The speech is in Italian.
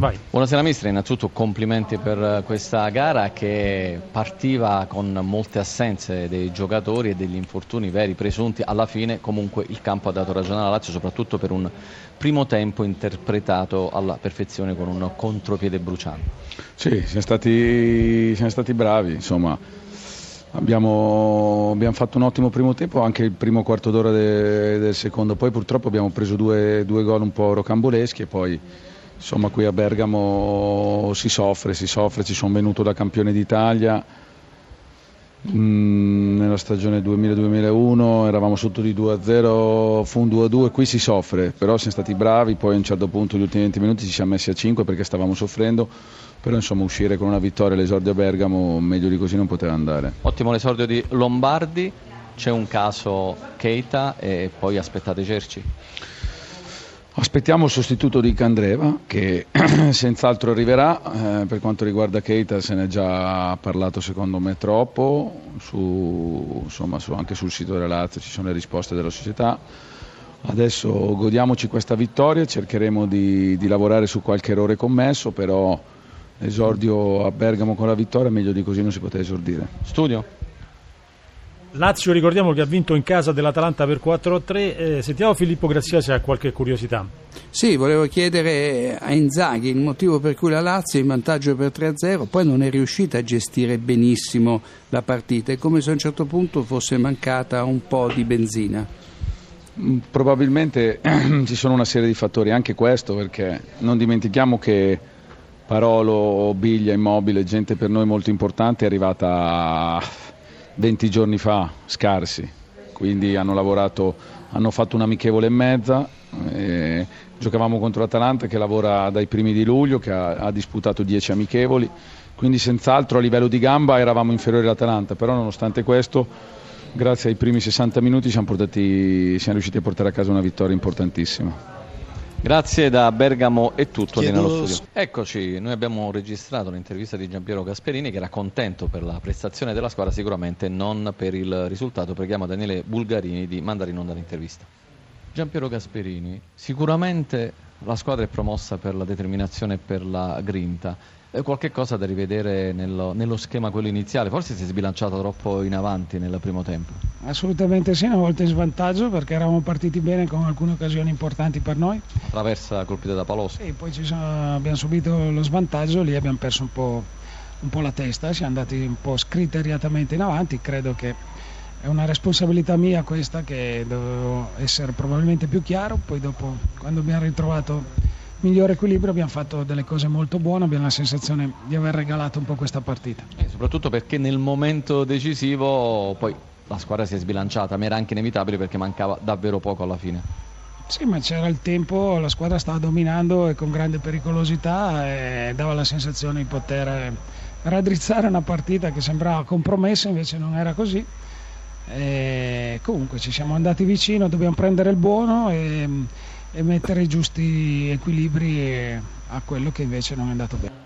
Vai. Buonasera Mistra, innanzitutto complimenti per questa gara che partiva con molte assenze dei giocatori e degli infortuni veri presunti, alla fine comunque il campo ha dato ragione alla Lazio soprattutto per un primo tempo interpretato alla perfezione con un contropiede bruciante. Sì, siamo stati, siamo stati bravi, insomma Abbiamo, abbiamo, fatto un ottimo primo tempo, anche il primo quarto d'ora de, del secondo, poi purtroppo abbiamo preso due, due gol un po' rocamboleschi e poi insomma qui a Bergamo si soffre, si soffre, ci sono venuto da campione d'Italia. Mm, nella stagione 2000-2001 eravamo sotto di 2-0, fu un 2-2, qui si soffre, però siamo stati bravi, poi a un certo punto gli ultimi 20 minuti ci siamo messi a 5 perché stavamo soffrendo. Però insomma uscire con una vittoria all'esordio a Bergamo meglio di così non poteva andare. Ottimo l'esordio di Lombardi, c'è un caso Keita e poi aspettate Cerci? Aspettiamo il sostituto di Candreva che senz'altro arriverà, eh, per quanto riguarda Keita se ne è già parlato secondo me troppo, su, insomma, su, anche sul sito della Lazio ci sono le risposte della società. Adesso godiamoci questa vittoria, cercheremo di, di lavorare su qualche errore commesso, però esordio a Bergamo con la vittoria, meglio di così non si poteva esordire. Studio? Lazio ricordiamo che ha vinto in casa dell'Atalanta per 4-3, eh, sentiamo Filippo Grazia se ha qualche curiosità. Sì, volevo chiedere a Inzaghi il motivo per cui la Lazio è in vantaggio per 3-0, poi non è riuscita a gestire benissimo la partita, è come se a un certo punto fosse mancata un po' di benzina. Mm, probabilmente ci sono una serie di fattori, anche questo perché non dimentichiamo che Parolo, Biglia, Immobile, gente per noi molto importante, è arrivata 20 giorni fa, scarsi, quindi hanno lavorato, hanno fatto un'amichevole e mezza, eh, giocavamo contro l'Atalanta che lavora dai primi di luglio, che ha, ha disputato 10 amichevoli, quindi senz'altro a livello di gamba eravamo inferiori all'Atalanta, però nonostante questo grazie ai primi 60 minuti siamo, portati, siamo riusciti a portare a casa una vittoria importantissima. Grazie da Bergamo è tutto Chiedo... nello studio. Eccoci, noi abbiamo registrato l'intervista di Giampiero Gasperini che era contento per la prestazione della squadra, sicuramente non per il risultato. Preghiamo Daniele Bulgarini di mandare in onda l'intervista. Giampiero Gasperini, sicuramente la squadra è promossa per la determinazione e per la grinta qualche cosa da rivedere nello, nello, schema quello iniziale, forse si è sbilanciato troppo in avanti nel primo tempo. Assolutamente sì, una volta in svantaggio perché eravamo partiti bene con alcune occasioni importanti per noi. Traversa colpita da Paloso. E poi sono, abbiamo subito lo svantaggio, lì abbiamo perso un po', un po' la testa, siamo andati un po' scriteriatamente in avanti, credo che è una responsabilità mia questa che dovevo essere probabilmente più chiaro, poi dopo quando abbiamo ritrovato migliore equilibrio abbiamo fatto delle cose molto buone, abbiamo la sensazione di aver regalato un po' questa partita. E soprattutto perché nel momento decisivo poi la squadra si è sbilanciata, ma era anche inevitabile perché mancava davvero poco alla fine. Sì, ma c'era il tempo, la squadra stava dominando e con grande pericolosità e dava la sensazione di poter raddrizzare una partita che sembrava compromessa, invece non era così. E comunque ci siamo andati vicino, dobbiamo prendere il buono e e mettere i giusti equilibri a quello che invece non è andato bene.